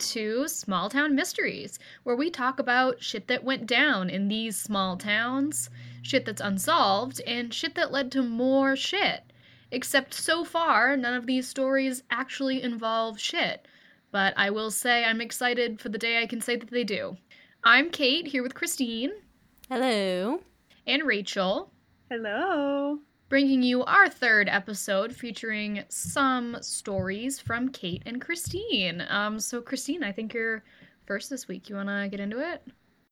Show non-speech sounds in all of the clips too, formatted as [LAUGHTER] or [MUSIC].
to Small Town Mysteries, where we talk about shit that went down in these small towns, shit that's unsolved, and shit that led to more shit. Except so far, none of these stories actually involve shit. But I will say I'm excited for the day I can say that they do. I'm Kate, here with Christine. Hello. And Rachel. Hello. Bringing you our third episode featuring some stories from Kate and Christine. Um, so Christine, I think you're first this week. You wanna get into it?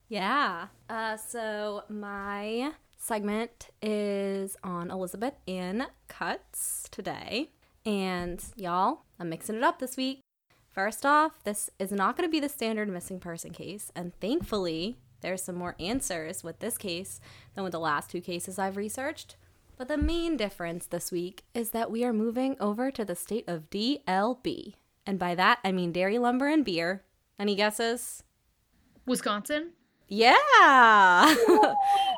Yeah. Uh, so my segment is on Elizabeth Ann Kutz today. And y'all, I'm mixing it up this week. First off, this is not going to be the standard missing person case, and thankfully, there's some more answers with this case than with the last two cases I've researched. But the main difference this week is that we are moving over to the state of DLB. And by that, I mean dairy, lumber, and beer. Any guesses? Wisconsin? Yeah. [LAUGHS]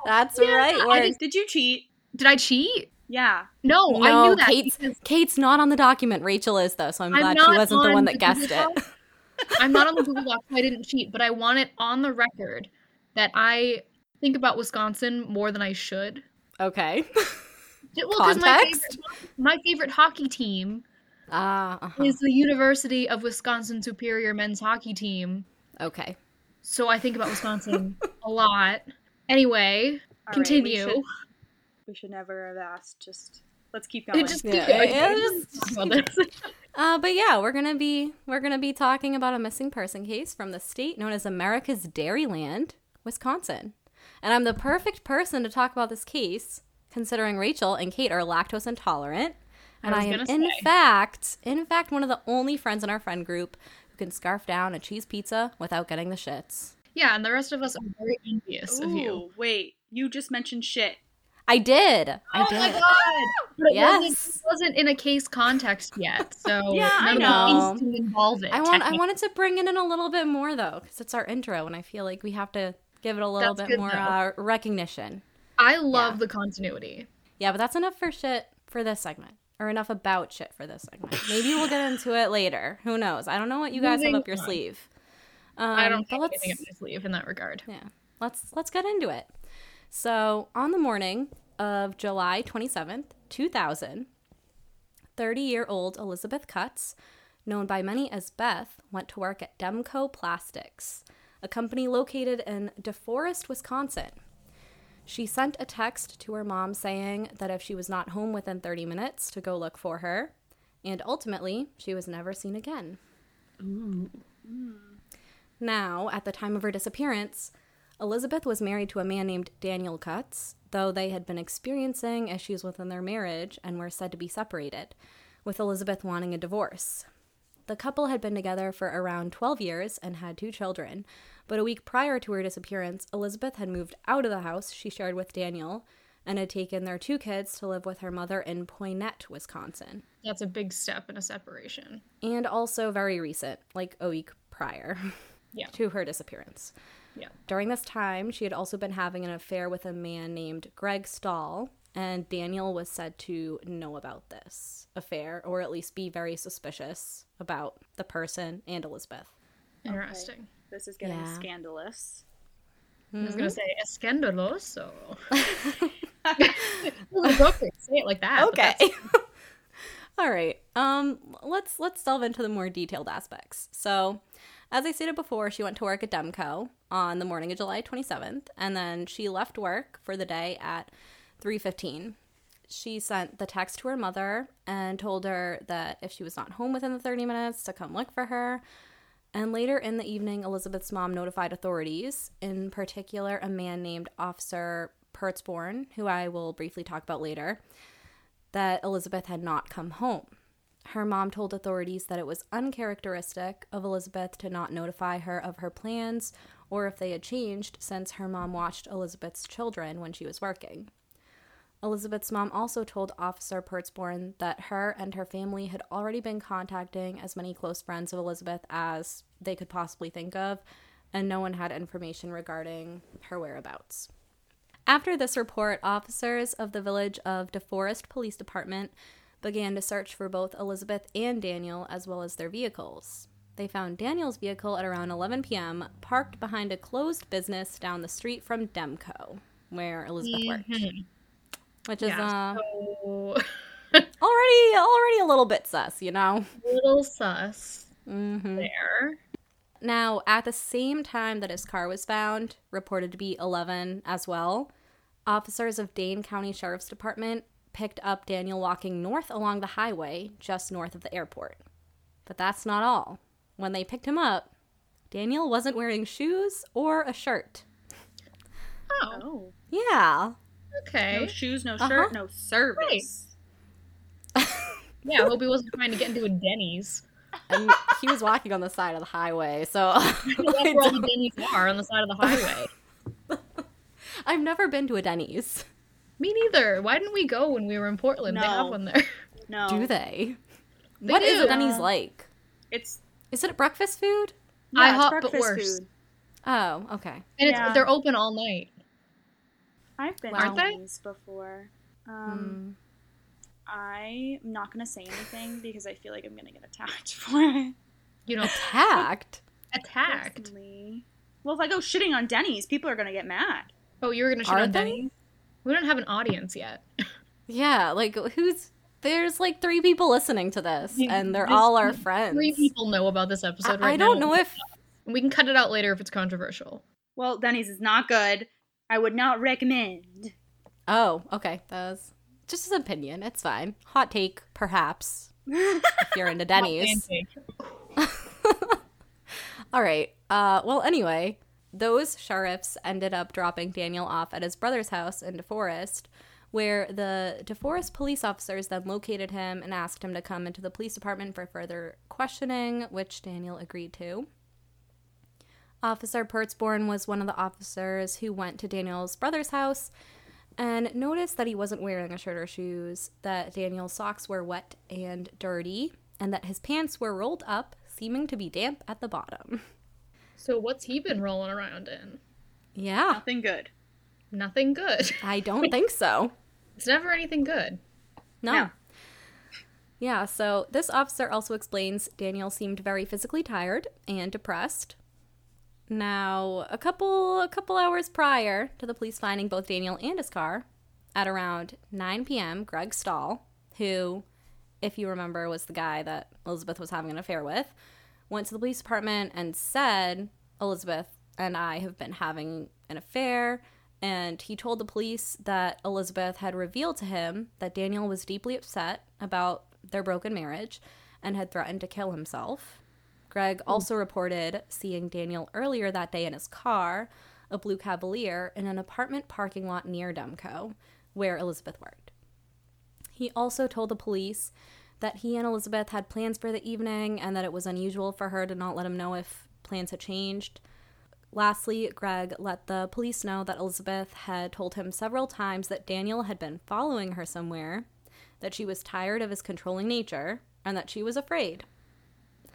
That's Yeah, right. I just- Did you cheat? Did I cheat? Yeah. No, no, I knew that. Kate's, because Kate's not on the document. Rachel is, though, so I'm, I'm glad she wasn't the one that the guessed Google it. [LAUGHS] I'm not on the Google Doc, so I didn't cheat, but I want it on the record that I think about Wisconsin more than I should. Okay. [LAUGHS] Yeah, Well, 'cause my favorite, my favorite hockey team Ah, uh-huh. is the University of Wisconsin Superior men's hockey team. okay. So I think about Wisconsin a lot. Anyway, All right, continue. we, should, we should never have asked. Just let's keep going. just Yeah, keep going. yeah, just- Talk about this. [LAUGHS] Uh, but yeah, we're gonna be we're gonna be talking about a missing person case from the state known as America's Dairyland, Wisconsin. And I'm the perfect person to talk about this case, considering Rachel and Kate are lactose intolerant. And I I, am gonna in fact, in fact, one of the only friends in our friend group who can scarf down a cheese pizza without getting the shits. Yeah, and the rest of us are very envious of you. Wait. You just mentioned shit. I did. I oh did. my god! But it, wasn't, Yes. it wasn't in a case context yet, so [LAUGHS] Yeah, I know. of the cases involve it. I want I wanted to bring it in a little bit more though, because it's our intro, and I feel like we have to give it a little That's bit good, more uh, recognition. I love Yeah. the continuity. Yeah, but that's enough for shit for this segment, or enough about shit for this segment. Maybe we'll get into it later. Who knows? I don't know what you guys Moving have up your on. sleeve. Um, I don't have anything up my sleeve in that regard. yeah, let's let's get into it. So on the morning of July twenty seventh, two thousand, 30 year old Elizabeth Kutz, known by many as Beth, went to work at Demco Plastics, a company located in DeForest, Wisconsin. She sent a text to her mom saying that if she was not home within 30 minutes, to go look for her, and ultimately, she was never seen again. Now, at the time of her disappearance, Elizabeth was married to a man named Daniel Kutz, though they had been experiencing issues within their marriage and were said to be separated, with Elizabeth wanting a divorce. The couple had been together for around 12 years and had two children, but a week prior to her disappearance, Elizabeth had moved out of the house she shared with Daniel and had taken their two kids to live with her mother in Poynette, Wisconsin. That's a big step in a separation. And also very recent, like a week prior [LAUGHS] Yeah. to her disappearance. Yeah. During this time, she had also been having an affair with a man named Greg Stahl, and Daniel was said to know about this affair, or at least be very suspicious about the person and Elizabeth. Interesting. This is getting Yeah. scandalous. I was gonna say escandaloso. [LAUGHS] it was say it like that. Okay. [LAUGHS] All right. Um let's let's delve into the more detailed aspects. So, as I stated before, she went to work at Demco on the morning of July 27th, and then she left work for the day at 3:15. She sent the text to her mother and told her that if she was not home within the 30 minutes to come look for her. And later in the evening, Elizabeth's mom notified authorities, in particular a man named Officer Pertzborn, who I will briefly talk about later, that Elizabeth had not come home. Her mom told authorities that it was uncharacteristic of Elizabeth to not notify her of her plans or if they had changed since her mom watched Elizabeth's children when she was working. Elizabeth's mom also told Officer Pertzborn that her and her family had already been contacting as many close friends of Elizabeth as they could possibly think of, and no one had information regarding her whereabouts. After this report, officers of the village of DeForest Police Department began to search for both Elizabeth and Daniel as well as their vehicles. they found Daniel's vehicle at around 11 p.m. parked behind a closed business down the street from Demco, where Elizabeth worked, Mhm. Which is Yeah, uh, so [LAUGHS] already already a little bit sus, you know. little sus mm-hmm. there. Now, at the same time that his car was found, reported to be 11 as well, officers of Dane County Sheriff's Department picked up Daniel walking north along the highway just north of the airport. But that's not all. When they picked him up, Daniel wasn't wearing shoes or a shirt. Oh, Oh. Yeah. Okay. No shoes, no Uh-huh. shirt, no service. Yeah, I hope he wasn't trying to get into a Denny's. And he was walking on the side of the highway, so [LAUGHS] That's [LAUGHS] where all the Denny's are on the side of the highway. [LAUGHS] I've never been to a Denny's. Me neither. Why didn't we go when we were in Portland? They have one there. No. Do they? They What is do. a Denny's like? It's Is it breakfast food? yeah, IHOP, it's but worse. food. Oh, okay. And it's, Yeah. they're open all night. I've been Aren't to they? Denny's before. Um, I'm not gonna say anything [SIGHS] because I feel like I'm gonna get attacked [LAUGHS] for it. You know, [LAUGHS] Attacked. attacked. Personally. Well, if I go shitting on Denny's, people are gonna get mad. Oh, you were gonna shit Are on they? Denny's? We don't have an audience yet. [LAUGHS] Yeah, like who's there's like three people listening to this, Yeah, and they're this- all our friends. Three people know about this episode I, right I don't now. know if We can cut it out later if it's controversial. Well, Denny's is not good. I would not recommend. Oh, okay. That was just his opinion. It's fine. Hot take, perhaps, if you're into [LAUGHS] Denny's. [LAUGHS] All right. Uh, well, anyway, those sheriffs ended up dropping Daniel off at his brother's house in DeForest, where the DeForest police officers then located him and asked him to come into the police department for further questioning, which Daniel agreed to. Officer Pertzborn was one of the officers who went to Daniel's brother's house and noticed that he wasn't wearing a shirt or shoes, that Daniel's socks were wet and dirty, and that his pants were rolled up, seeming to be damp at the bottom. So what's he been rolling around in? Yeah, Nothing good. Nothing good. [LAUGHS] I don't think so. It's never anything good. No. No. Yeah, so this officer also explains Daniel seemed very physically tired and depressed. Now, a couple a couple hours prior to the police finding both Daniel and his car, at around 9 p.m., Greg Stahl, who, if you remember, was the guy that Elizabeth was having an affair with, went to the police department and said, Elizabeth and I have been having an affair. And he told the police that Elizabeth had revealed to him that Daniel was deeply upset about their broken marriage and had threatened to kill himself. Greg hmm. also reported seeing Daniel earlier that day in his car, a blue Cavalier, in an apartment parking lot near Demco, where Elizabeth worked. He also told the police that he and Elizabeth had plans for the evening and that it was unusual for her to not let him know if plans had changed. Lastly, Greg let the police know that Elizabeth had told him several times that Daniel had been following her somewhere, that she was tired of his controlling nature, and that she was afraid.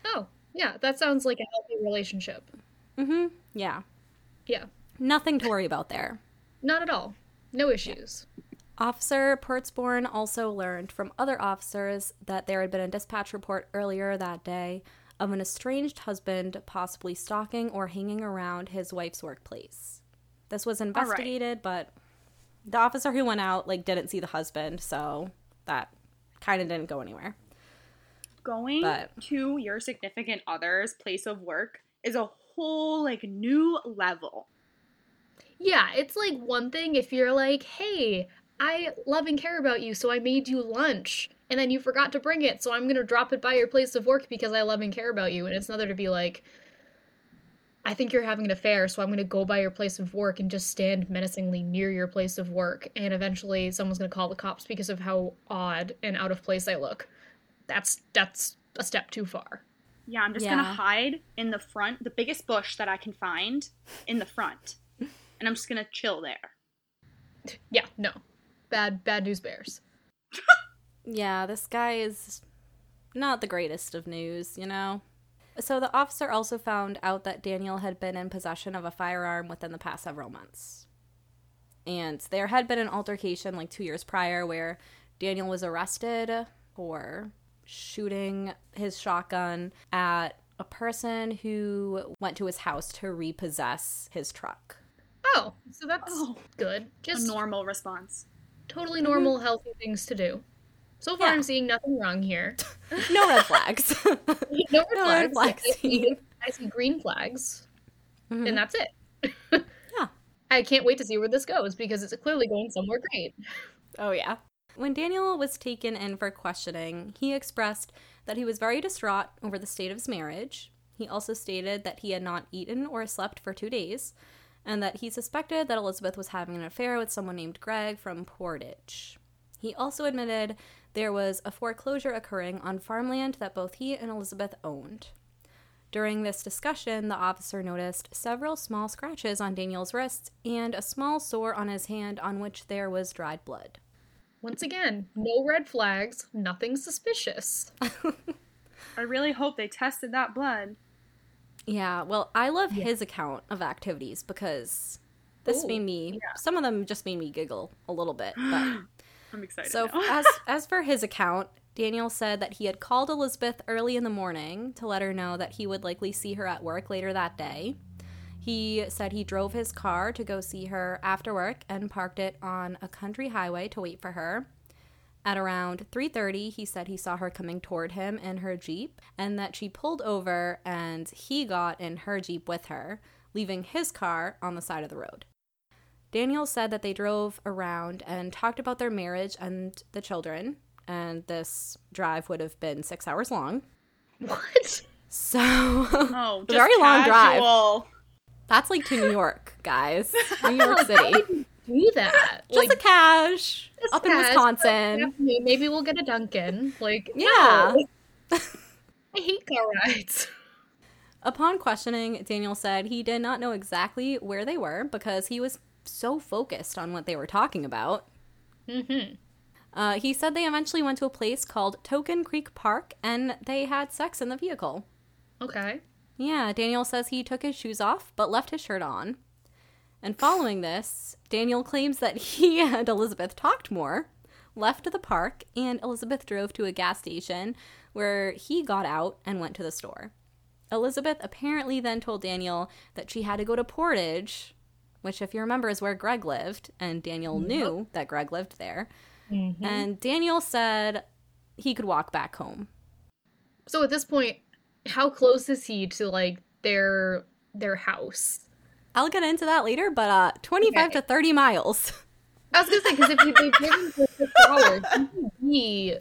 Oh, yeah, that sounds like a healthy relationship. Mm hmm. Yeah. Yeah, Nothing to worry about there. not at all. No issues. Officer Pertzborn also learned from other officers that there had been a dispatch report earlier that day of an estranged husband possibly stalking or hanging around his wife's workplace. This was investigated, but the officer who went out like didn't see the husband, so that kind of didn't go anywhere. Going But- to your significant other's place of work is a whole like new level. Yeah, it's like one thing if you're like, hey, I love and care about you, so I made you lunch, and then you forgot to bring it, so I'm gonna drop it by your place of work because I love and care about you. And it's another to be like, I think you're having an affair, so I'm gonna go by your place of work and just stand menacingly near your place of work, and eventually someone's gonna call the cops because of how odd and out of place I look. That's that's a step too far. Yeah, I'm just Yeah. gonna hide in the front, the biggest bush that I can find in the front, and I'm just gonna chill there. Yeah, no. Bad bad news bears. Yeah, this guy is not the greatest of news, you know? So the officer also found out that Daniel had been in possession of a firearm within the past several months. And there had been an altercation like two years prior where Daniel was arrested for shooting his shotgun at a person who went to his house to repossess his truck. Oh, so that's Oh. good. A Just normal response. totally normal, healthy things to do. So far, Yeah. I'm seeing nothing wrong here. [LAUGHS] No red flags. [LAUGHS] No red No red flags. flags I, see, seen. I see green flags, Mhm. and that's it. Yeah. [LAUGHS] I can't wait to see where this goes because it's clearly going somewhere great. Oh, yeah. When Daniel was taken in for questioning, he expressed that he was very distraught over the state of his marriage. He also stated that he had not eaten or slept for two days, and that he suspected that Elizabeth was having an affair with someone named Greg from Portage. He also admitted there was a foreclosure occurring on farmland that both he and Elizabeth owned. During this discussion, the officer noticed several small scratches on Daniel's wrists and a small sore on his hand on which there was dried blood. Once again, no red flags, nothing suspicious. [LAUGHS] I really hope they tested that blood. Yeah, well, I love his account of activities because this Ooh, made me, some of them just made me giggle a little bit. But [GASPS] I'm excited. so, as, [LAUGHS] as for his account, Daniel said that he had called Elizabeth early in the morning to let her know that he would likely see her at work later that day. He said he drove his car to go see her after work and parked it on a country highway to wait for her. At around 3:30, he said he saw her coming toward him in her Jeep and that she pulled over and he got in her Jeep with her, leaving his car on the side of the road. Daniel said that they drove around and talked about their marriage and the children, and this drive would have been 6 hours long. What? So, [LAUGHS] oh, very long drive. That's like to New York, guys. [LAUGHS] New York City. Do that? Just a cash up in Wisconsin. Maybe we'll get a Dunkin'. Like, Yeah. no. I hate car rides. Upon questioning, Daniel said he did not know exactly where they were because he was so focused on what they were talking about. Mm-hmm. Uh, he said they eventually went to a place called Token Creek Park and they had sex in the vehicle. Okay. Yeah, Daniel says he took his shoes off but left his shirt on. And following this, Daniel claims that he [LAUGHS] and Elizabeth talked more, left the park, and Elizabeth drove to a gas station where he got out and went to the store. Elizabeth apparently then told Daniel that she had to go to Portage, which, if you remember, is where Greg lived, and Daniel knew that Greg lived there. Mm-hmm. And Daniel said he could walk back home. So at this point, how close is he to like their their house? I'll get into that later, but uh, 25 Okay. to 30 miles. I was gonna say because if you- they've driven for six hours, could be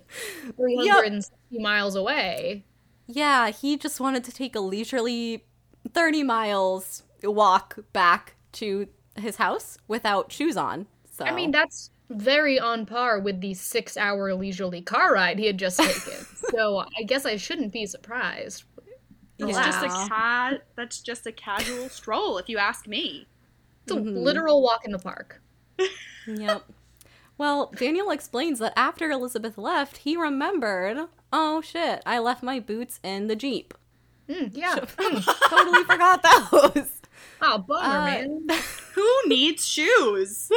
three hundred and sixty miles away. Yeah, he just wanted to take a leisurely 30 miles walk back to his house without shoes on. So I mean, that's very on par with the six-hour leisurely car ride he had just taken. [LAUGHS] so I guess I shouldn't be surprised. It's Yeah. just a cat. That's just a casual stroll, if you ask me. It's a Mm-hmm. literal walk in the park. [LAUGHS] Yep. Well, Daniel explains that after Elizabeth left, he remembered, oh shit, I left my boots in the Jeep. Mm, yeah. [LAUGHS] [LAUGHS] totally forgot those. Oh, bummer, Uh, man. Who needs shoes?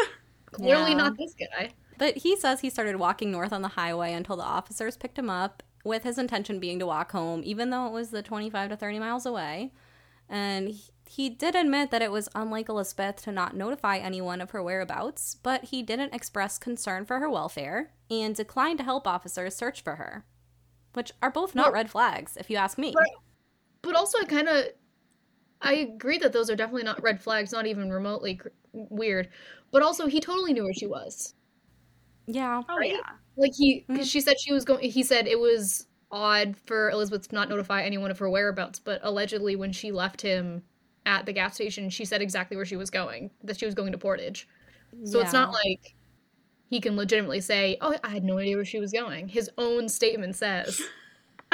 Clearly Yeah. not this guy. But he says he started walking north on the highway until the officers picked him up, with his intention being to walk home, even though it was the 25 to 30 miles away. And he, he did admit that it was unlike Elizabeth to not notify anyone of her whereabouts, but he didn't express concern for her welfare and declined to help officers search for her. Which are both not Well- red flags, if you ask me. But- But also, I kind of, I agree that those are definitely not red flags, not even remotely cr- weird. But also, he totally knew where she was. Yeah. Oh Right? yeah. Like he, Mm-hmm. because she said she was going. He said it was odd for Elizabeth to not notify anyone of her whereabouts, but allegedly, when she left him at the gas station, she said exactly where she was going. That she was going to Portage. So it's not like he can legitimately say, "Oh, I had no idea where she was going." His own statement says,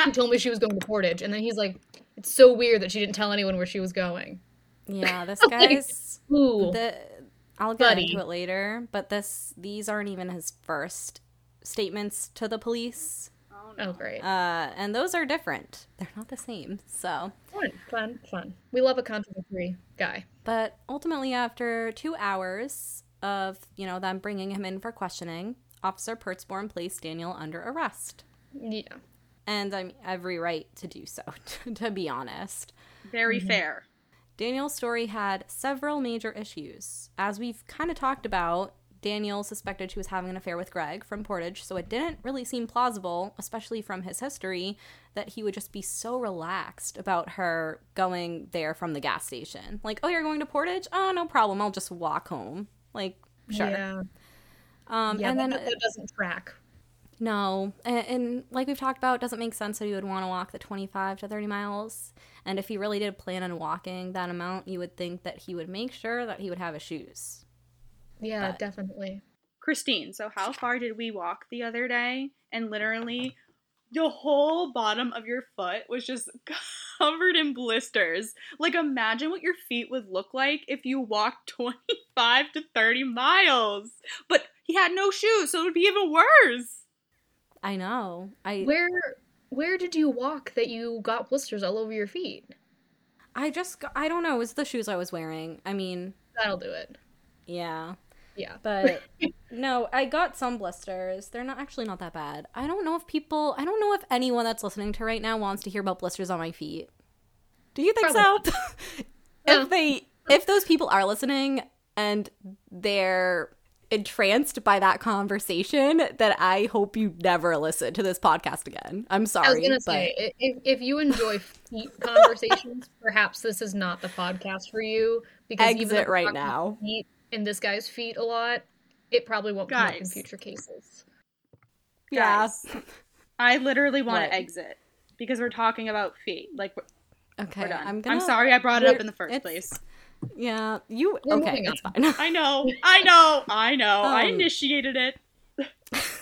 "He told me she was going to Portage," and then he's like, "It's so weird that she didn't tell anyone where she was going." Yeah, [LAUGHS] this Like, guy's. Ooh, the I'll get Buddy. into it later, but this these aren't even his first statements to the police. Oh, oh great, Uh, and those are different. They're not the same. So, fun, fun, fun. We love a contradictory guy. but ultimately, after two hours of you know them bringing him in for questioning, Officer Pertzborn placed Daniel under arrest. Yeah. And I'm every right to do so, [LAUGHS] to be honest. Very fair. Daniel's story had several major issues. As we've kind of talked about, Daniel suspected she was having an affair with Greg from Portage, so it didn't really seem plausible, especially from his history, that he would just be so relaxed about her going there from the gas station. Like, oh, you're going to Portage? Oh, no problem. I'll just walk home. Like, sure. Yeah. Um, Yeah, and then that, doesn't track. no, and, and like we've talked about, it doesn't make sense that you would want to walk the 25 to 30 miles. And if he really did plan on walking that amount, you would think that he would make sure that he would have his shoes. Yeah, But- definitely. Christine, so how far did we walk the other day? And literally, the whole bottom of your foot was just [LAUGHS] covered in blisters. Like, imagine what your feet would look like if you walked [LAUGHS] 25 to 30 miles. But he had no shoes, so it would be even worse. I know. I Where where did you walk that you got blisters all over your feet? I just I don't know. It was the shoes I was wearing. I mean, That'll do it. yeah, Yeah. but [LAUGHS] no, I got some blisters. They're not actually not that bad. I don't know if people. I don't know if anyone that's listening to right now wants to hear about blisters on my feet. Do you think so? [LAUGHS] If oh. they, if those people are listening and they're entranced by that conversation, that I hope you never listen to this podcast again. I'm sorry, I was gonna but say, if, if you enjoy feet conversations, perhaps this is not the podcast for you. Because even Exit we're right now. Feet in this guy's feet a lot. It probably won't come up in future cases. yeah. Guys, I literally want to exit because we're talking about feet. Like, we're, Okay, we're done. I'm I'm, sorry I brought it up in the first place. Yeah, you. We're okay, moving it's fine. I know, I know, I know. I Um, initiated it. [LAUGHS]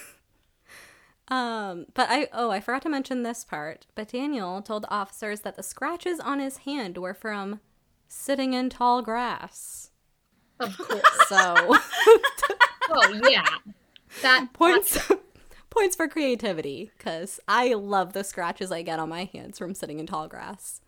Um, but I oh I forgot to mention this part. But Daniel told officers that the scratches on his hand were from sitting in tall grass. Of [LAUGHS] course. So oh yeah. That [LAUGHS] points [LAUGHS] points for creativity because I love the scratches I get on my hands from sitting in tall grass.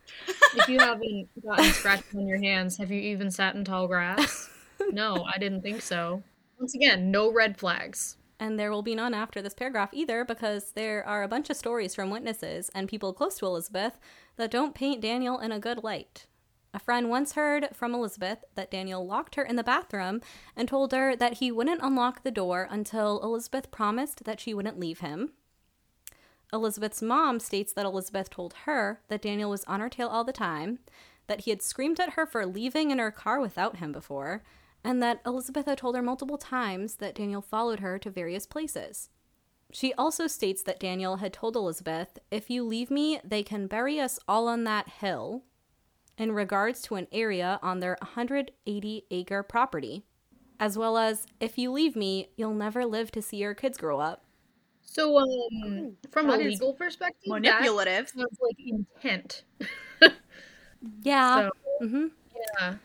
If you haven't gotten scratches on your hands, have you even sat in tall grass? No, I didn't think so. Once again, no red flags. And there will be none after this paragraph either because there are a bunch of stories from witnesses and people close to Elizabeth that don't paint Daniel in a good light. A friend once heard from Elizabeth that Daniel locked her in the bathroom and told her that he wouldn't unlock the door until Elizabeth promised that she wouldn't leave him. Elizabeth's mom states that Elizabeth told her that Daniel was on her tail all the time, that he had screamed at her for leaving in her car without him before, and that Elizabeth had told her multiple times that Daniel followed her to various places. She also states that Daniel had told Elizabeth, If you leave me, they can bury us all on that hill, in regards to an area on their 180 acre property, as well as, If you leave me, you'll never live to see your kids grow up. So, um, from a that is legal perspective, Manipulative. that sounds like intent. [LAUGHS] Yeah. So, hmm yeah,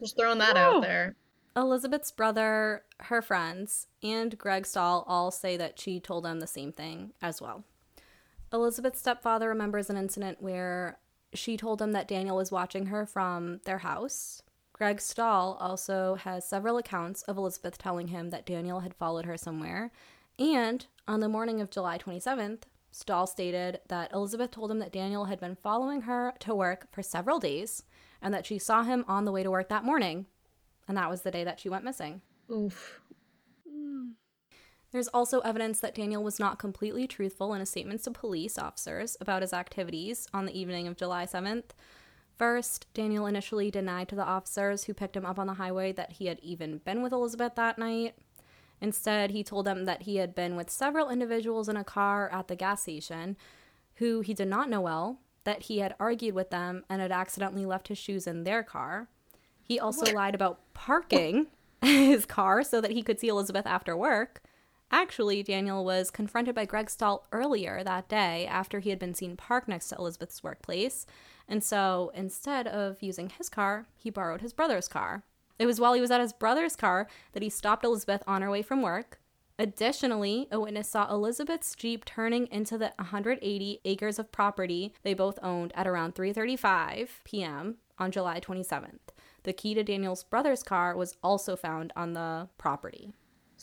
just throwing that Whoa. out there. Elizabeth's brother, her friends, and Greg Stahl all say that she told them the same thing as well. Elizabeth's stepfather remembers an incident where she told him that Daniel was watching her from their house. Greg Stahl also has several accounts of Elizabeth telling him that Daniel had followed her somewhere. And on the morning of July 27th, Stahl stated that Elizabeth told him that Daniel had been following her to work for several days and that she saw him on the way to work that morning. And that was the day that she went missing. Oof. Mm. There's also evidence that Daniel was not completely truthful in his statements to police officers about his activities on the evening of July 7th. First, Daniel initially denied to the officers who picked him up on the highway that he had even been with Elizabeth that night. Instead, he told them that he had been with several individuals in a car at the gas station who he did not know well, that he had argued with them and had accidentally left his shoes in their car. He also lied about parking [LAUGHS] his car so that he could see Elizabeth after work. Actually, Daniel was confronted by Greg Stahl earlier that day after he had been seen parked next to Elizabeth's workplace. And so instead of using his car, he borrowed his brother's car. It was while he was at his brother's car that he stopped Elizabeth on her way from work. Additionally, a witness saw Elizabeth's Jeep turning into the 180 acres of property they both owned at around 3:35 p.m. on July 27th. The key to Daniel's brother's car was also found on the property.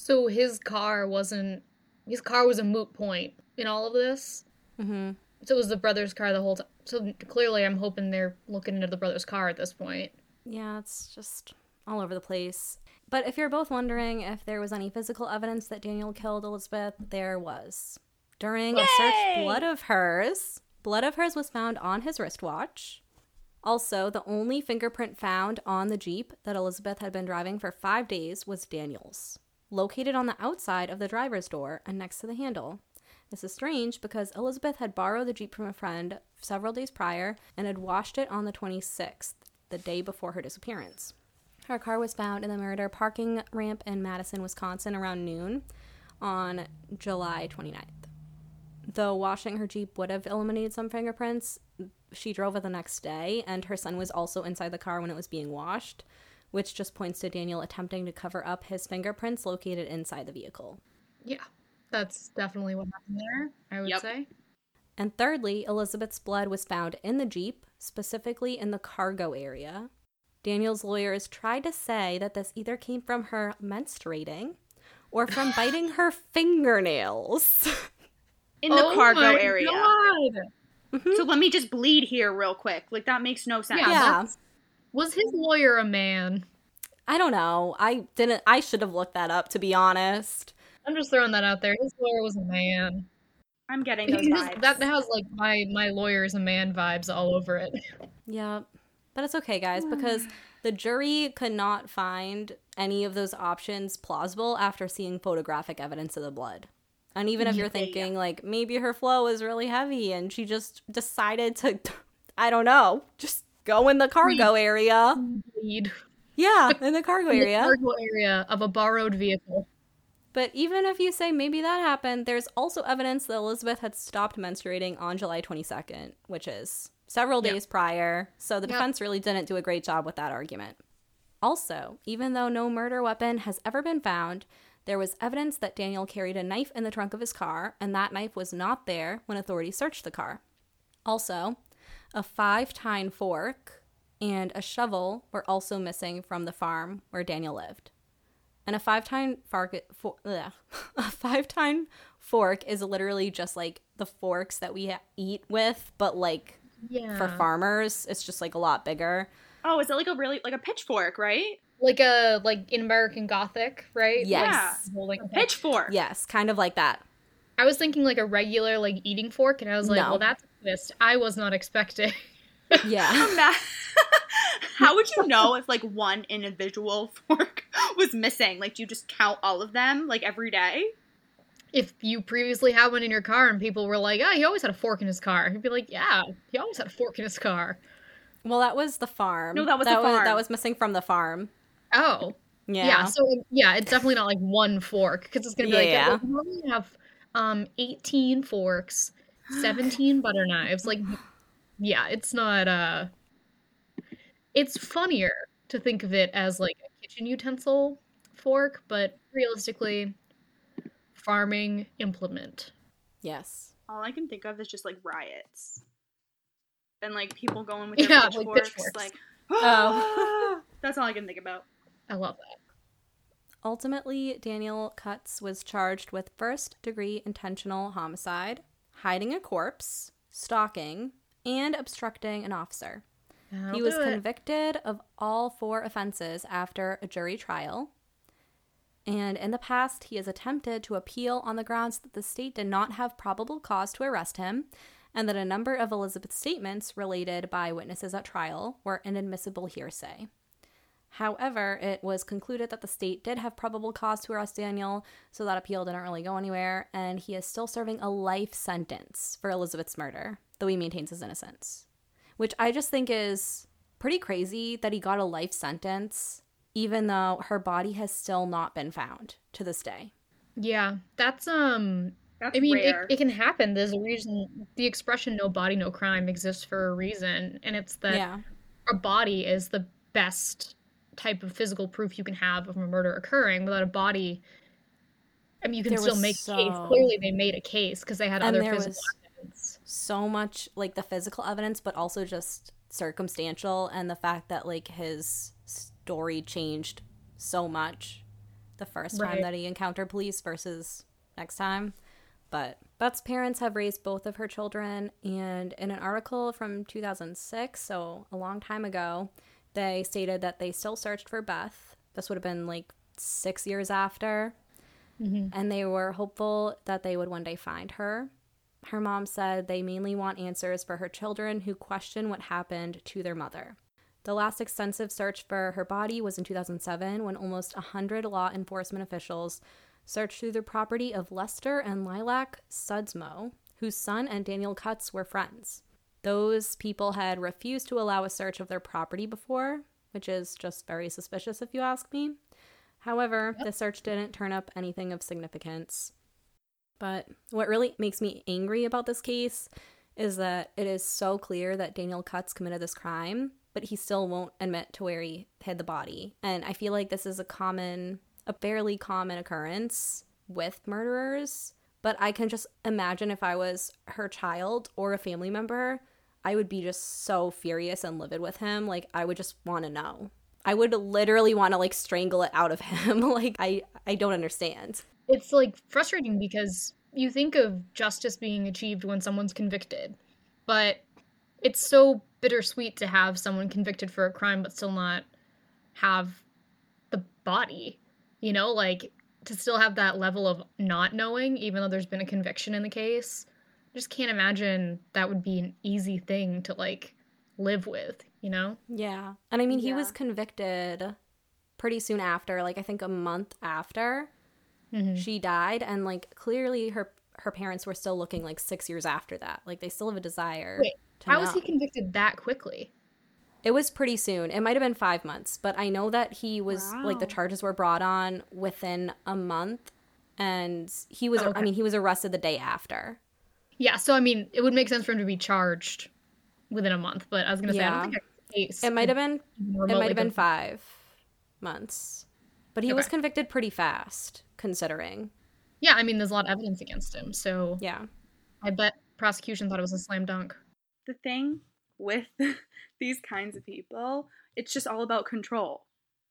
So his car wasn't. His car was a moot point in all of this. Mm-hmm. So it was the brother's car the whole time. So clearly, I'm hoping they're looking into the brother's car at this point. Yeah, it's just all over the place. But if you're both wondering if there was any physical evidence that Daniel killed Elizabeth, there was. During a search blood of hers, blood of hers was found on his wristwatch. Also, the only fingerprint found on the Jeep that Elizabeth had been driving for five days was Daniel's, located on the outside of the driver's door and next to the handle. This is strange because Elizabeth had borrowed the Jeep from a friend several days prior and had washed it on the 26th, the day before her disappearance. Her car was found in the murder parking ramp in Madison, Wisconsin around noon on July 29th. Though washing her Jeep would have eliminated some fingerprints, she drove it the next day, and her son was also inside the car when it was being washed, which just points to Daniel attempting to cover up his fingerprints located inside the vehicle. Yeah, that's definitely what happened there. I would Yep. say. And thirdly, Elizabeth's blood was found in the Jeep, specifically in the cargo area. Daniel's lawyers tried to say that this either came from her menstruating or from [LAUGHS] biting her fingernails. [LAUGHS] In the Oh cargo my area. God. So mm-hmm. let me just bleed here real quick. Like that makes no sense. Yeah. yeah. That's- Was his lawyer a man? I don't know. I didn't I should have looked that up to be honest. I'm just throwing that out there. His lawyer was a man. I'm getting those He just- vibes. that has like my my lawyer is a man vibes all over it. Yeah. But it's okay, guys, because the jury could not find any of those options plausible after seeing photographic evidence of the blood. And even if you're Yeah. thinking, like, maybe her flow is really heavy and she just decided to, [LAUGHS] I don't know, just go in the cargo area. Bleed Yeah, [LAUGHS] in the cargo in the area. cargo area of a borrowed vehicle. But even if you say maybe that happened, there's also evidence that Elizabeth had stopped menstruating on July 22nd, which is several Yeah. days prior. So the defense really didn't do a great job with that argument. Also, even though no murder weapon has ever been found, there was evidence that Daniel carried a knife in the trunk of his car, and that knife was not there when authorities searched the car. Also, a five tine fork and a shovel were also missing from the farm where Daniel lived. And a five tine fork, for, ugh. [LAUGHS] a five tine fork is literally just like the forks that we ha- eat with, but like Yeah. for farmers, it's just like a lot bigger. oh, is it like a really like a pitchfork, right? Like a like in American Gothic, right? Yes. Like, holding- Pitchfork. Yes, kind of like that. I was thinking like a regular like eating fork, and I was like, No. well, that's a twist. I was not expecting. Yeah. [LAUGHS] [LAUGHS] How would you know if like one individual [LAUGHS] fork was missing? Like, do you just count all of them like every day? if you previously had one in your car and people were like, "Ah, he always had a fork in his car," he'd be like, "Yeah, he always had a fork in his car." well, that was the farm. No, that was the Was, farm. that was missing from the farm. Oh, Yeah. yeah. so yeah, it's definitely not like one fork because it's gonna be like, Yeah. yeah, we normally have um 18 forks, 17 butter knives. Like, yeah, it's not. uh It's funnier to think of it as like a kitchen utensil fork, but realistically, farming implement. yes. All I can think of is just like riots. And like people going with Yeah, their like pitchforks, pitchforks. like, Oh. [GASPS] that's all I can think about. I love that. Ultimately, Daniel Kutz was charged with first degree intentional homicide, hiding a corpse, stalking, and obstructing an officer. I'll he was convicted of all four offenses after a jury trial. And in the past, he has attempted to appeal on the grounds that the state did not have probable cause to arrest him and that a number of Elizabeth's statements related by witnesses at trial were inadmissible hearsay. However, it was concluded that the state did have probable cause to arrest Daniel, so that appeal didn't really go anywhere, and he is still serving a life sentence for Elizabeth's murder, though he maintains his innocence which I just think is pretty crazy that he got a life sentence, even though her body has still not been found to this day. Yeah, that's um. That's I mean, it, it can happen. There's a reason. The expression "no body, no crime" exists for a reason, and it's that yeah. a body is the best type of physical proof you can have of a murder occurring. Without a body, I mean, you can There still make a case. Clearly, they made a case because they had And other physical evidence. So much like the physical evidence, but also just circumstantial and the fact that like his story changed so much the first time that he encountered police versus next time. But Beth's parents have raised both of her children, and in an article from 2006, so a long time ago, they stated that they still searched for Beth. This would have been like six years after. Mm-hmm. And they were hopeful that they would one day find her. Her mom said they mainly want answers for her children who question what happened to their mother. The last extensive search for her body was in 2007 when almost 100 law enforcement officials searched through the property of Lester and Lilac Sudsmo, whose son and Daniel Kutz were friends. Those people had refused to allow a search of their property before, which is just very suspicious if you ask me. However, the search didn't turn up anything of significance. But what really makes me angry about this case is that it is so clear that Daniel Kutz committed this crime, but he still won't admit to where he hid the body. And I feel like this is a common, a fairly common occurrence with murderers. But I can just imagine if I was her child or a family member, I would be just so furious and livid with him. Like, I would just want to know. I would literally want to like strangle it out of [LAUGHS] him. like, I, I don't understand. It's like frustrating because you think of justice being achieved when someone's convicted, but it's so bittersweet to have someone convicted for a crime but still not have the body. You know, like to still have that level of not knowing, even though there's been a conviction in the case. I just can't imagine that would be an easy thing to like live with, you know? Yeah. And I mean, he Yeah. was convicted pretty soon after, like I think a month after Mhm. she died and like clearly her her parents were still looking like 6 years after that. Like they still have a desire. Wait, to How was he convicted that quickly? It was pretty soon. It might have been 5 months, but I know that he was like the charges were brought on within a month and he was I Okay. mean, he was arrested the day after. Yeah, so I mean, it would make sense for him to be charged within a month, but I was gonna say I don't think a case. It might have been it might have been been- 5 months. But he was convicted pretty fast considering. Yeah, I mean, there's a lot of evidence against him, so Yeah. I bet prosecution thought it was a slam dunk. the thing with [LAUGHS] these kinds of people, it's just all about control.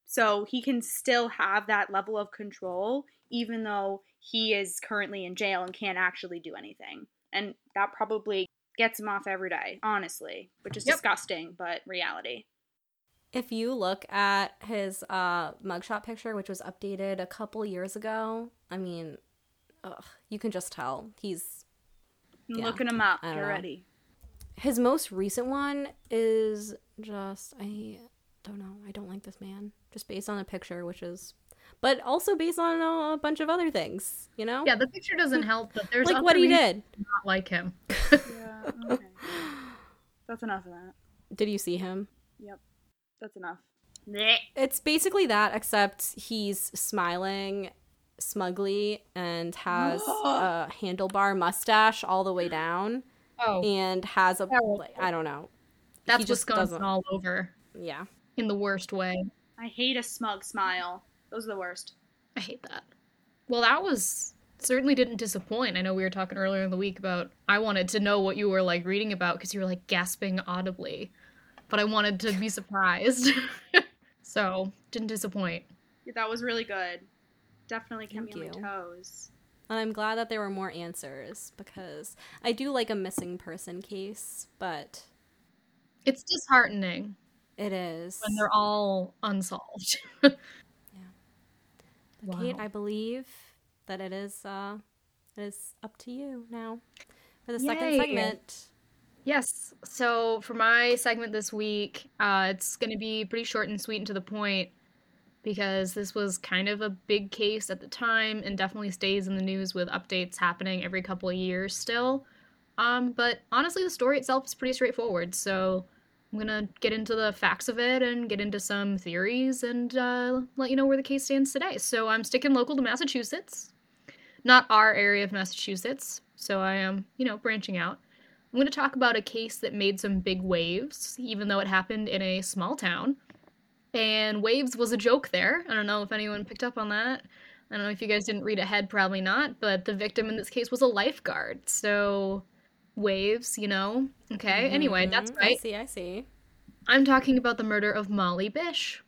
So he can still have that level of control even though he is currently in jail and can't actually do anything. And that probably gets him off every day, honestly, which is Yep. disgusting, but reality. If you look at his uh, mugshot picture, which was updated a couple years ago, I mean, ugh, you can just tell he's Yeah. looking him up. I know. his most recent one is just I don't know. I don't like this man just based on the picture, which is, but also based on uh, a bunch of other things. You know, Yeah, the picture doesn't help, but there's like other what he did. not like him. Yeah, okay. [LAUGHS] That's enough of that. Did you see him? Yep. That's enough. It's basically that, except he's smiling smugly and has [GASPS] a handlebar mustache all the way down. Oh, and has a like, I don't know. that's he just Wisconsin doesn't- all over Yeah. in the worst way. I hate a smug smile. Those are the worst. I hate that. Well, that was certainly didn't disappoint. I know we were talking earlier in the week about I wanted to know what you were like reading about because you were like gasping audibly, but I wanted to be surprised. [LAUGHS] so didn't disappoint. Yeah, that was really good. Definitely kept Thank me on my toes. And I'm glad that there were more answers because I do like a missing person case, but It's disheartening it is. when they're all unsolved. [LAUGHS] But Wow. Kate, I believe that it is uh it is up to you now for the second segment. Yes. So for my segment this week, uh, it's going to be pretty short and sweet and to the point because this was kind of a big case at the time and definitely stays in the news with updates happening every couple of years still. Um, but honestly, the story itself is pretty straightforward. So I'm to get into the facts of it and get into some theories and uh, let you know where the case stands today. So I'm sticking local to Massachusetts, not our area of Massachusetts. So I am, you know, branching out. I'm to talk about a case that made some big waves, even though it happened in a small town. And waves was a joke there. I don't know if anyone picked up on that. I don't know if you guys didn't read ahead, probably not, but the victim in this case was a lifeguard. So, waves, you know? Okay, anyway, that's Mhm, right. I see, I see. I'm talking about the murder of Molly Bish.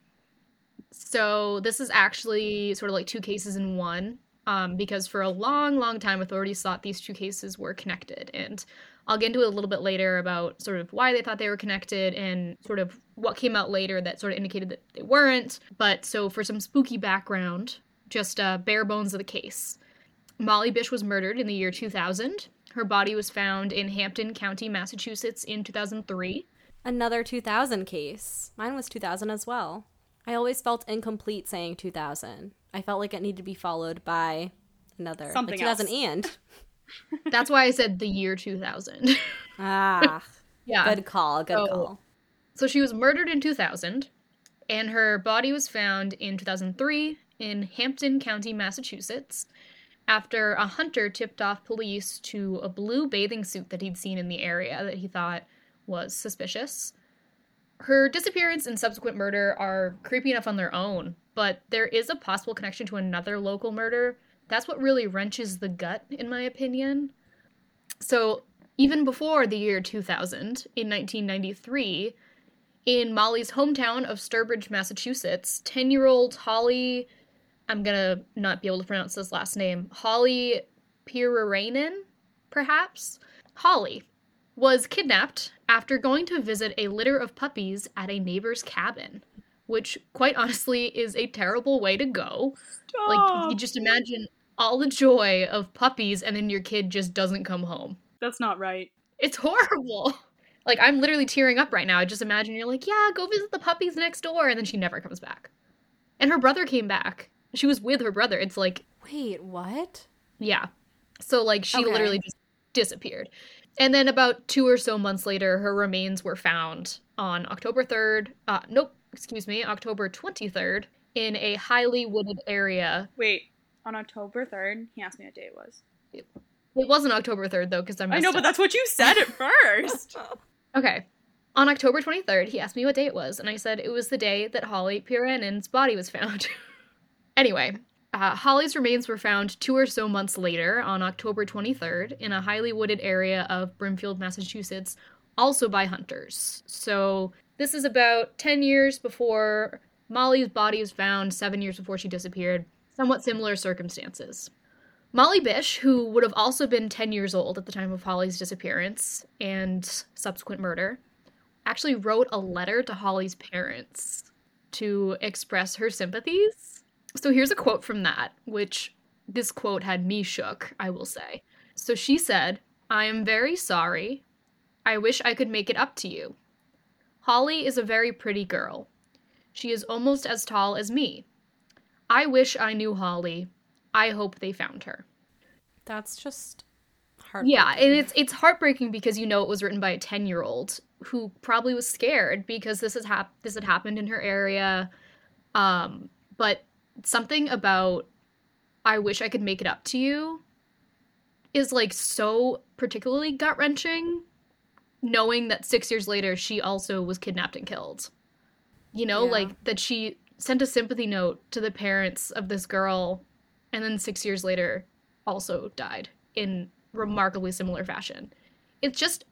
So, this is actually sort of like two cases in one. um, because for a long, long time, authorities thought these two cases were connected. And I'll get into it a little bit later about sort of why they thought they were connected and sort of what came out later that sort of indicated that they weren't. But so, for some spooky background, just uh, bare bones of the case. Molly Bish was murdered in the year 2000. Her body was found in Hampden County, Massachusetts in 2003. Another 2000 case. Mine was 2000 as well. I always felt incomplete saying 2000. I felt like it needed to be followed by another Something like 2000 else. and. [LAUGHS] That's why I said the year 2000. [LAUGHS] Ah, yeah. good call. Good So- call. So she was murdered in 2000, and her body was found in 2003 in Hampden County, Massachusetts, after a hunter tipped off police to a blue bathing suit that he'd seen in the area that he thought was suspicious. Her disappearance and subsequent murder are creepy enough on their own, but there is a possible connection to another local murder. That's what really wrenches the gut, in my opinion. So, even before the year 2000, in 1993, in Molly's hometown of Sturbridge, Massachusetts, 10 year old Holly, I'm gonna not be able to pronounce this last name, Holly Pirarainen, perhaps? Holly was kidnapped after going to visit a litter of puppies at a neighbor's cabin, which, quite honestly, is a terrible way to go. Like, you just imagine all the joy of puppies and then your kid just doesn't come home. That's not right. It's horrible. [LAUGHS] Like I'm literally tearing up right now. I just imagine you're like, yeah, go visit the puppies next door, and then she never comes back. And her brother came back. She was with her brother. It's like, Wait, what? yeah. So like she Okay. literally just disappeared. And then about two or so months later, her remains were found on October 3rd. Uh, nope, excuse me, October 23rd in a highly wooded area. Wait, on October 3rd, he asked me what day it was. It wasn't October 3rd though, because I I know, up. but that's what you said at first. [LAUGHS] Okay. On October 23rd, he asked me what day it was, and I said it was the day that Holly Piranen's body was found. [LAUGHS] anyway, uh, Holly's remains were found two or so months later, on October 23rd, in a highly wooded area of Brimfield, Massachusetts, also by hunters. So this is about 10 years before Molly's body was found, seven years before she disappeared. Somewhat similar circumstances. Molly Bish, who would have also been 10 years old at the time of Holly's disappearance and subsequent murder, actually wrote a letter to Holly's parents to express her sympathies. So here's a quote from that, which this quote had me shook, I will say. So she said, I am very sorry. I wish I could make it up to you. Holly is a very pretty girl. She is almost as tall as me. I wish I knew Holly. I hope they found her. That's just hard. Yeah, and it's it's heartbreaking because you know it was written by a 10-year-old who probably was scared because this has hap- this had happened in her area. Um but something about I wish I could make it up to you is like so particularly gut-wrenching knowing that 6 years later she also was kidnapped and killed. You know, Yeah. like that she sent a sympathy note to the parents of this girl and then 6 years later also died in remarkably similar fashion. It's just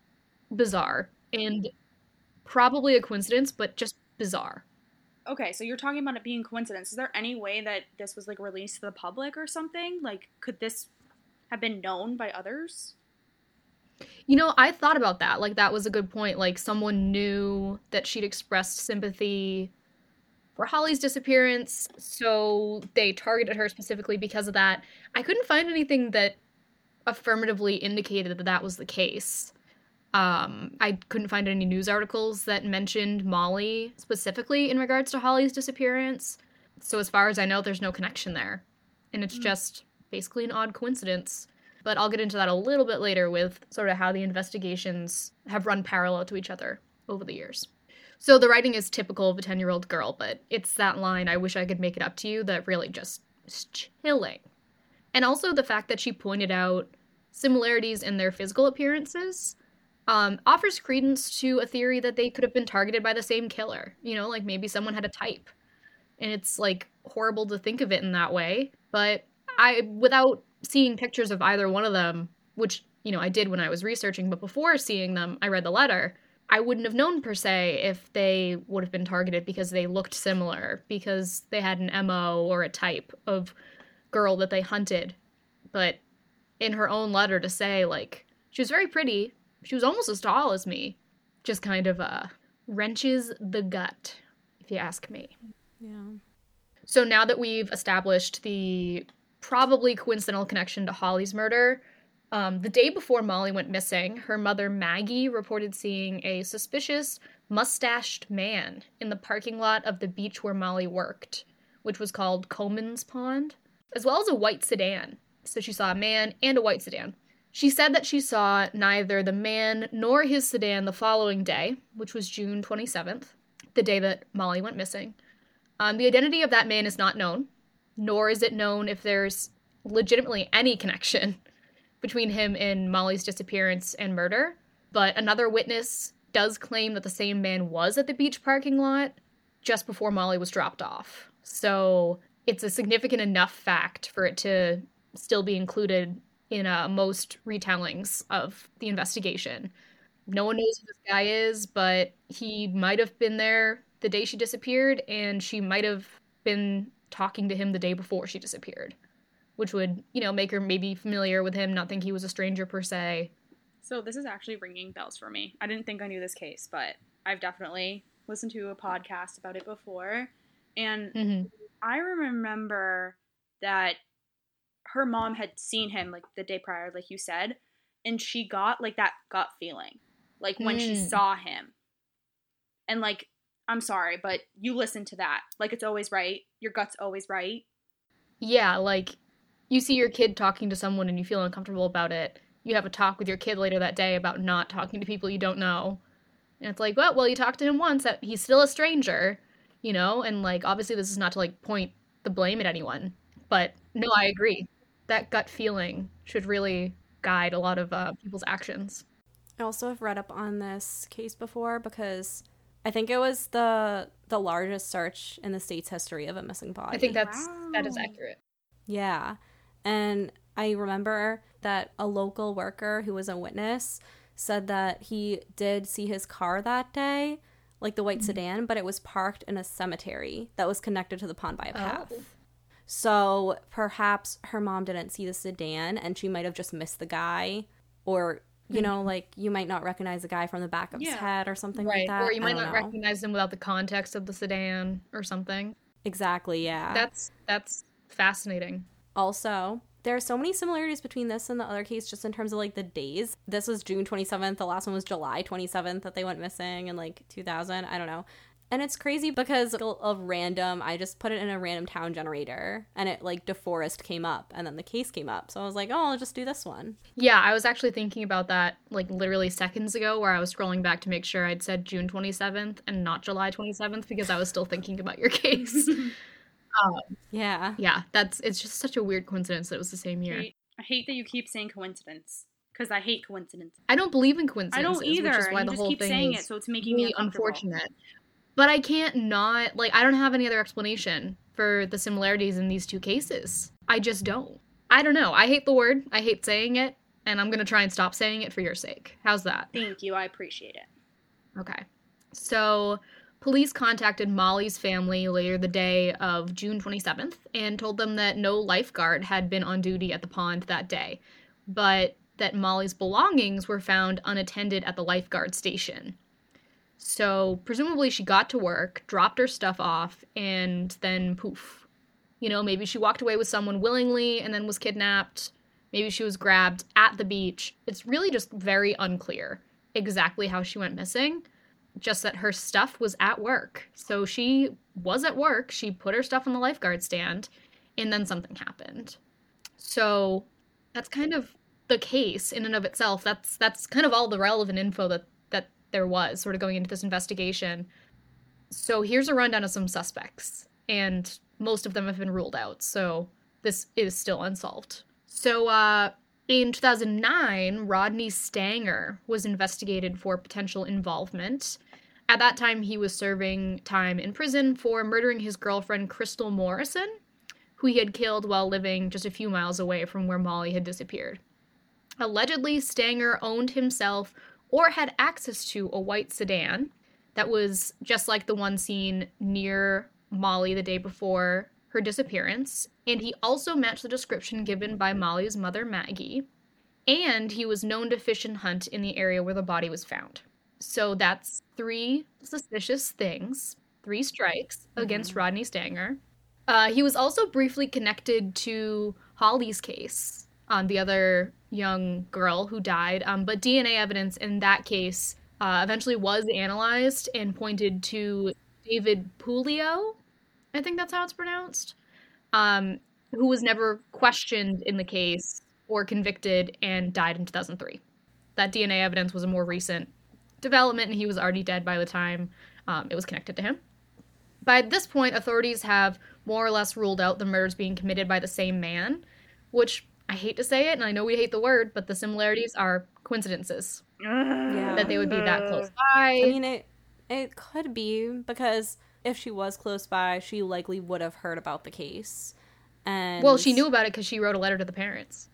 bizarre and probably a coincidence, but just bizarre. Okay, so you're talking about it being coincidence. Is there any way that this was like released to the public or something? Like, could this have been known by others? You know, I thought about that. Like, that was a good point. Like, someone knew that she'd expressed sympathy for Holly's disappearance, so they targeted her specifically because of that. I couldn't find anything that affirmatively indicated that that was the case. Um, I couldn't find any news articles that mentioned Molly specifically in regards to Holly's disappearance. So, as far as I know, there's no connection there. And it's just basically an odd coincidence. But I'll get into that a little bit later with sort of how the investigations have run parallel to each other over the years. So, the writing is typical of a 10 year old girl, but it's that line, I wish I could make it up to you, that really just is chilling. And also the fact that she pointed out similarities in their physical appearances um, offers credence to a theory that they could have been targeted by the same killer. You know, like maybe someone had a type. And it's like horrible to think of it in that way. But I, without seeing pictures of either one of them, which, you know, I did when I was researching, but before seeing them, I read the letter. I wouldn't have known per se if they would have been targeted because they looked similar, because they had an MO or a type of girl that they hunted, but in her own letter to say like she was very pretty, she was almost as tall as me, just kind of uh wrenches the gut, if you ask me. Yeah. So now that we've established the probably coincidental connection to Holly's murder, um, the day before Molly went missing, her mother Maggie reported seeing a suspicious, mustached man in the parking lot of the beach where Molly worked, which was called Coleman's Pond, as well as a white sedan. So she saw a man and a white sedan. She said that she saw neither the man nor his sedan the following day, which was June 27th, the day that Molly went missing. Um, the identity of that man is not known, nor is it known if there's legitimately any connection between him and Molly's disappearance and murder. But another witness does claim that the same man was at the beach parking lot just before Molly was dropped off. So it's a significant enough fact for it to still be included in uh, most retellings of the investigation. No one knows who this guy is, but he might have been there the day she disappeared, and she might have been talking to him the day before she disappeared, which would, you know, make her maybe familiar with him, not think he was a stranger per se. So this is actually ringing bells for me. I didn't think I knew this case, but I've definitely listened to a podcast about it before. And Mm-hmm. I remember that her mom had seen him like the day prior, like you said, and she got like that gut feeling, like when she Mm. saw him. And like, I'm sorry, but you listen to that. Like, it's always right. Your gut's always right. Yeah, like you see your kid talking to someone and you feel uncomfortable about it. You have a talk with your kid later that day about not talking to people you don't know. And it's like, well, well, you talked to him once, he's still a stranger, you know? And like obviously this is not to like point the blame at anyone, but no, I agree. That gut feeling should really guide a lot of uh, people's actions. I also have read up on this case before because I think it was the the largest search in the state's history of a missing body. I think that's that is accurate. Yeah. And I remember that a local worker who was a witness said that he did see his car that day, like the white sedan, but it was parked in a cemetery that was connected to the pond by a path. Oh. So perhaps her mom didn't see the sedan and she might have just missed the guy or you hmm. know like you might not recognize the guy from the back of his head or something Right. like that. Or you might don't know. recognize them without the context of the sedan or something. Exactly, yeah. That's that's fascinating. Also, there are so many similarities between this and the other case just in terms of like the days. This was June 27th, the last one was July 27th that they went missing in like 2000. I don't know. And it's crazy because of random, I just put it in a random town generator and it like DeForest came up and then the case came up. So I was like, oh, I'll just do this one. Yeah, I was actually thinking about that like literally seconds ago where I was scrolling back to make sure I'd said June 27th and not July 27th because I was still thinking about your case. [LAUGHS] Um, yeah. yeah, that's it's just such a weird coincidence that it was the same year. Hate- I hate that you keep saying coincidence because I hate coincidence. I don't believe in coincidence. I don't either. which is why you the just whole keep thing saying is it, so it's making me really uncomfortable. unfortunate. But I can't not like I don't have any other explanation for the similarities in these two cases. I just don't. I don't know. I hate the word. I hate saying it, and I'm gonna try and stop saying it for your sake. How's that? Thank you. I appreciate it. Okay. So, police contacted Molly's family later the day of June 27th and told them that no lifeguard had been on duty at the pond that day, but that Molly's belongings were found unattended at the lifeguard station. So, presumably, she got to work, dropped her stuff off, and then poof. You know, maybe she walked away with someone willingly and then was kidnapped. Maybe she was grabbed at the beach. It's really just very unclear exactly how she went missing. Just that her stuff was at work. So she was at work, she put her stuff on the lifeguard stand, and then something happened. So that's kind of the case in and of itself. That's that's kind of all the relevant info that there was sort of going into this investigation. So here's a rundown of some suspects, and most of them have been ruled out. So this is still unsolved. So uh in 2009, Rodney Stanger was investigated for potential involvement. At that time, he was serving time in prison for murdering his girlfriend, Crystal Morrison, who he had killed while living just a few miles away from where Molly had disappeared. Allegedly, Stanger owned himself or had access to a white sedan that was just like the one seen near Molly the day before her disappearance, and he also matched the description given by Molly's mother, Maggie, and he was known to fish and hunt in the area where the body was found. So that's three suspicious things, three strikes against Rodney Stanger. Uh, he was also briefly connected to Holly's case, um, the other young girl who died, um, but DNA evidence in that case uh, eventually was analyzed and pointed to David Pulio, I think that's how it's pronounced, um, who was never questioned in the case or convicted and died in 2003. That DNA evidence was a more recent development, and he was already dead by the time um, it was connected to him. By this point, authorities have more or less ruled out the murders being committed by the same man, which I hate to say it, and I know we hate the word, but the similarities are coincidences Yeah. that they would be that close by. I mean, it it could be because if she was close by, she likely would have heard about the case. And well, she knew about it because she wrote a letter to the parents.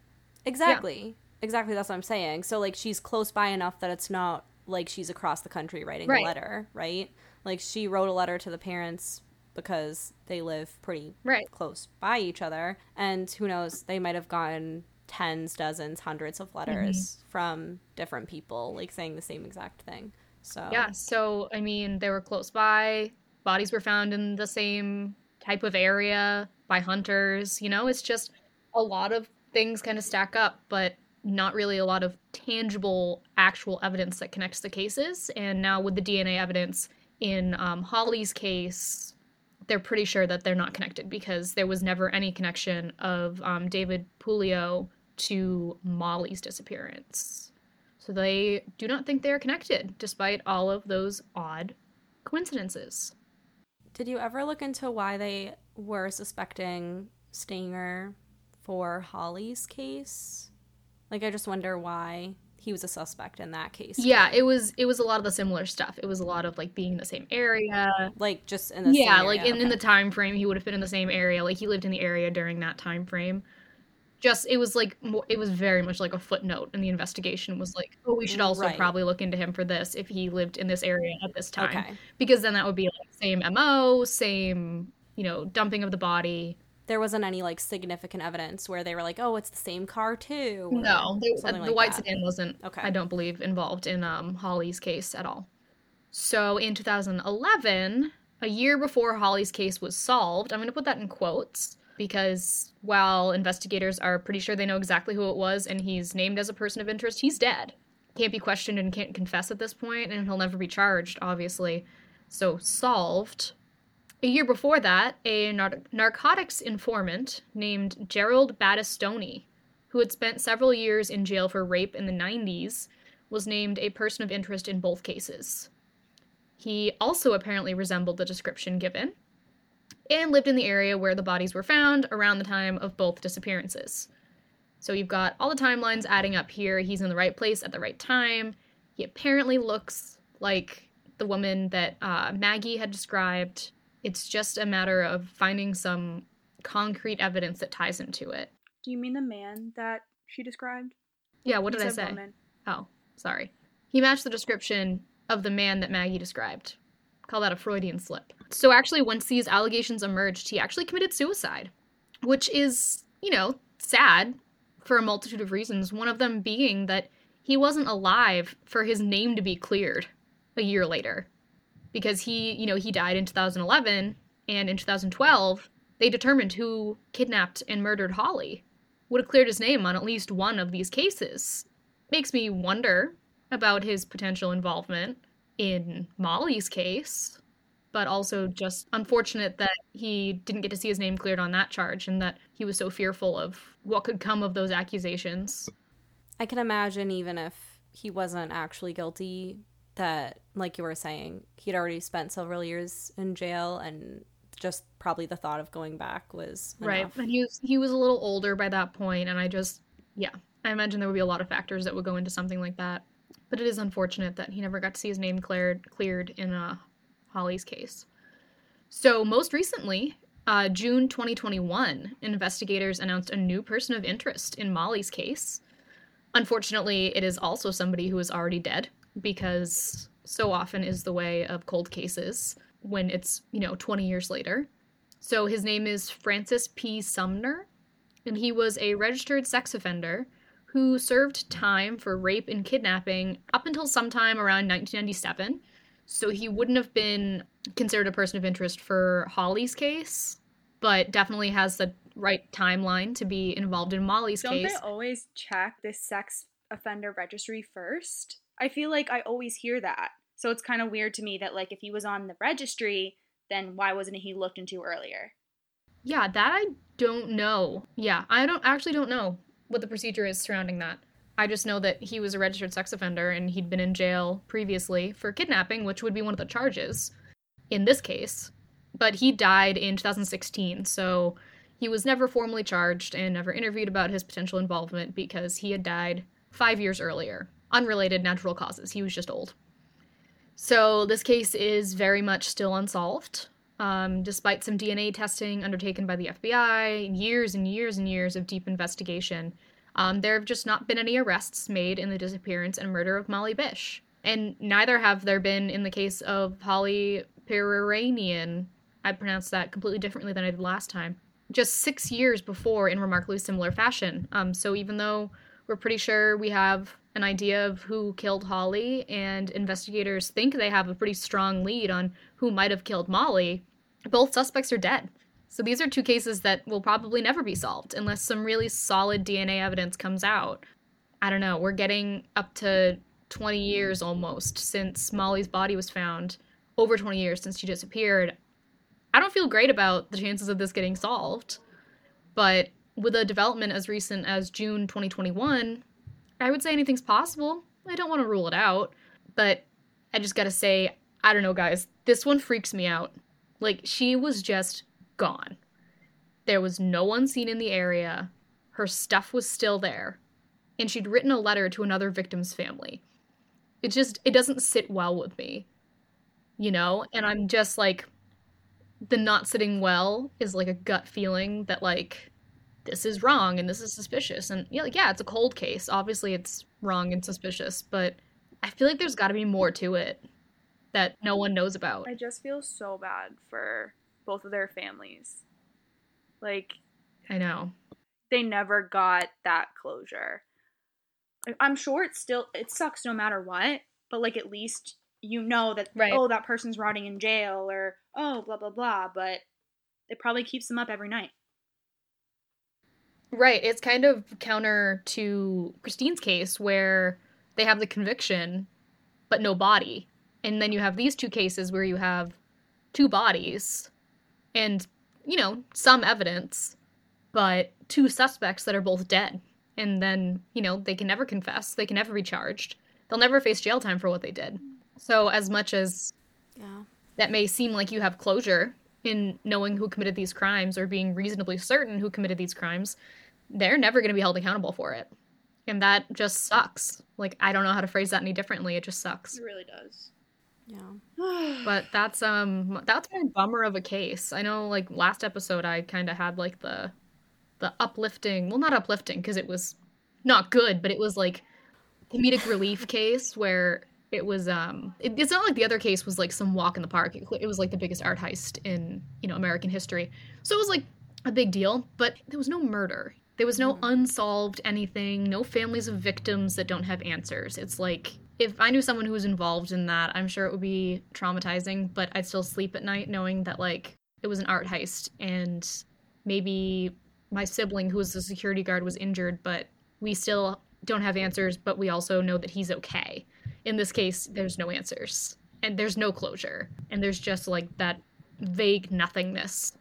exactly, exactly. That's what I'm saying. So like, she's close by enough that it's not like she's across the country writing Right. a letter, right? Like she wrote a letter to the parents because they live pretty Right. close by each other, and who knows, they might have gotten tens, dozens, hundreds of letters Mm-hmm. from different people, like saying the same exact thing. So Yeah, so I mean, they were close by. Bodies were found in the same type of area by hunters. You know, it's just a lot of things kind of stack up, but not really a lot of tangible, actual evidence that connects the cases. And now with the DNA evidence in um, Holly's case, they're pretty sure that they're not connected because there was never any connection of um, David Pulio to Molly's disappearance. So they do not think they are connected, despite all of those odd coincidences. Did you ever look into why they were suspecting Stanger for Holly's case? Like, I just wonder why he was a suspect in that case. Yeah, it was it was a lot of the similar stuff. It was a lot of like being in the same area. like just in the yeah, same like area, in, in the time frame, he would have been in the same area. Like he lived in the area during that time frame. Just it was like it was very much like a footnote in the investigation. Was like, oh, we should mm, also Right. probably look into him for this if he lived in this area at this time. Okay. because then that would be like same mo same you know dumping of the body There wasn't any like significant evidence where they were like, "Oh, it's the same car too." no something the like white that. sedan wasn't Okay. i don't believe involved in um, holly's case at all so in 2011 a year before holly's case was solved i'm going to put that in quotes because while investigators are pretty sure they know exactly who it was and he's named as a person of interest he's dead can't be questioned and can't confess at this point and he'll never be charged obviously so solved A year before that, a nar- narcotics informant named Gerald Battistoni, who had spent several years in jail for rape in the 90s, was named a person of interest in both cases. He also apparently resembled the description given and lived in the area where the bodies were found around the time of both disappearances. So you've got all the timelines adding up here. He's in the right place at the right time. He apparently looks like the woman that uh, Maggie had described. It's just a matter of finding some concrete evidence that ties into it. Do you mean the man that she described? Yeah, what did I say? woman. Oh, sorry. He matched the description of the man that Maggie described. Call that a Freudian slip. So, actually, once these allegations emerged, he actually committed suicide, which is, you know, sad for a multitude of reasons. One of them being that he wasn't alive for his name to be cleared a year later. Because he, you know, he died in 2011, and in 2012, they determined who kidnapped and murdered Holly. Would have cleared his name on at least one of these cases makes me wonder about his potential involvement in Molly's case, but also just unfortunate that he didn't get to see his name cleared on that charge and that he was so fearful of what could come of those accusations. I can imagine even if he wasn't actually guilty, that, like you were saying, he'd already spent several years in jail and just probably the thought of going back was Right. And he was he was a little older by that point and I just yeah, I imagine there would be a lot of factors that would go into something like that. But it is unfortunate that he never got to see his name cleared cleared in uh, Holly's case. So most recently, uh, June 2021, investigators announced a new person of interest in Molly's case. Unfortunately, it is also somebody who is already dead because so often is the way of cold cases when it's, you know, 20 years later. So his name is Francis P. Sumner, and he was a registered sex offender who served time for rape and kidnapping up until sometime around 1997. So he wouldn't have been considered a person of interest for Holly's case, but definitely has the right timeline to be involved in Molly's Don't case. they always check this sex offender registry first? I feel like I always hear that. So it's kind of weird to me that like if he was on the registry, then why wasn't he looked into earlier? Yeah, that I don't know. Yeah, I don't actually don't know what the procedure is surrounding that. I just know that he was a registered sex offender and he'd been in jail previously for kidnapping, which would be one of the charges in this case. But he died in 2016, so he was never formally charged and never interviewed about his potential involvement because he had died five years earlier. Unrelated natural causes. He was just old. So this case is very much still unsolved. Um, despite some DNA testing undertaken by the FBI, years and years and years of deep investigation, um, there have just not been any arrests made in the disappearance and murder of Molly Bish. And neither have there been in the case of Holly Piriranian. I pronounced that completely differently than I did last time. Just six years before in remarkably similar fashion. Um, so even though we're pretty sure we have an idea of who killed Holly, and investigators think they have a pretty strong lead on who might have killed Molly, both suspects are dead. So these are two cases that will probably never be solved unless some really solid DNA evidence comes out. I don't know, we're getting up to 20 years almost since Molly's body was found, over 20 years since she disappeared. I don't feel great about the chances of this getting solved, but with a development as recent as June 2021, I would say anything's possible. I don't want to rule it out, but I just gotta say, I don't know, guys. This one freaks me out. Like, she was just gone. There was no one seen in the area. Her stuff was still there. And she'd written a letter to another victim's family. It just, it doesn't sit well with me. You know? And I'm just like, the not sitting well is like a gut feeling that, like, this is wrong and this is suspicious. And yeah, like, yeah, it's a cold case. Obviously, it's wrong and suspicious, but I feel like there's got to be more to it that no one knows about. I just feel so bad for both of their families. Like I know. they never got that closure. I'm sure it's still it sucks no matter what, but like at least you know that Right. oh that person's rotting in jail or oh blah blah blah, but it probably keeps them up every night. Right. It's kind of counter to Christine's case where they have the conviction but no body. And then you have these two cases where you have two bodies and, you know, some evidence, but two suspects that are both dead. And then, you know, they can never confess, they can never be charged. They'll never face jail time for what they did. So, as much as Yeah. that may seem like you have closure in knowing who committed these crimes or being reasonably certain who committed these crimes, they're never going to be held accountable for it. And that just sucks. Like I don't know how to phrase that any differently. It just sucks. It really does. Yeah. [SIGHS] But that's um that's my bummer of a case. I know like last episode I kind of had like the the uplifting, well not uplifting because it was not good, but it was like comedic relief case where it was um it, it's not like the other case was like some walk in the park. It, it was like the biggest art heist in, you know, American history. So it was like a big deal, but there was no murder. There was no unsolved anything, no families of victims that don't have answers. It's like if I knew someone who was involved in that, I'm sure it would be traumatizing, but I'd still sleep at night knowing that like it was an art heist and maybe my sibling who was the security guard was injured, but we still don't have answers, but we also know that he's okay. In this case, there's no answers and there's no closure. And there's just like that vague nothingness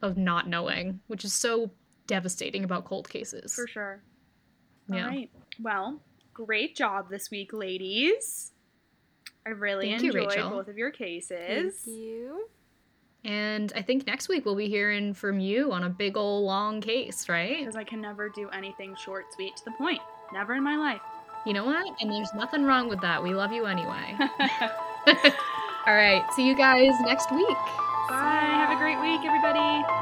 of not knowing, which is so devastating about cold cases. For sure. Yeah. All right. Well, great job this week, ladies. I really Thank enjoyed Rachel. both of your cases. Thank you. And I think next week we'll be hearing from you on a big old long case, right? Because I can never do anything short, sweet, to the point. Never in my life. You know what? And there's nothing wrong with that. We love you anyway. [LAUGHS] [LAUGHS] All right. See you guys next week. Bye. Have a great week, everybody.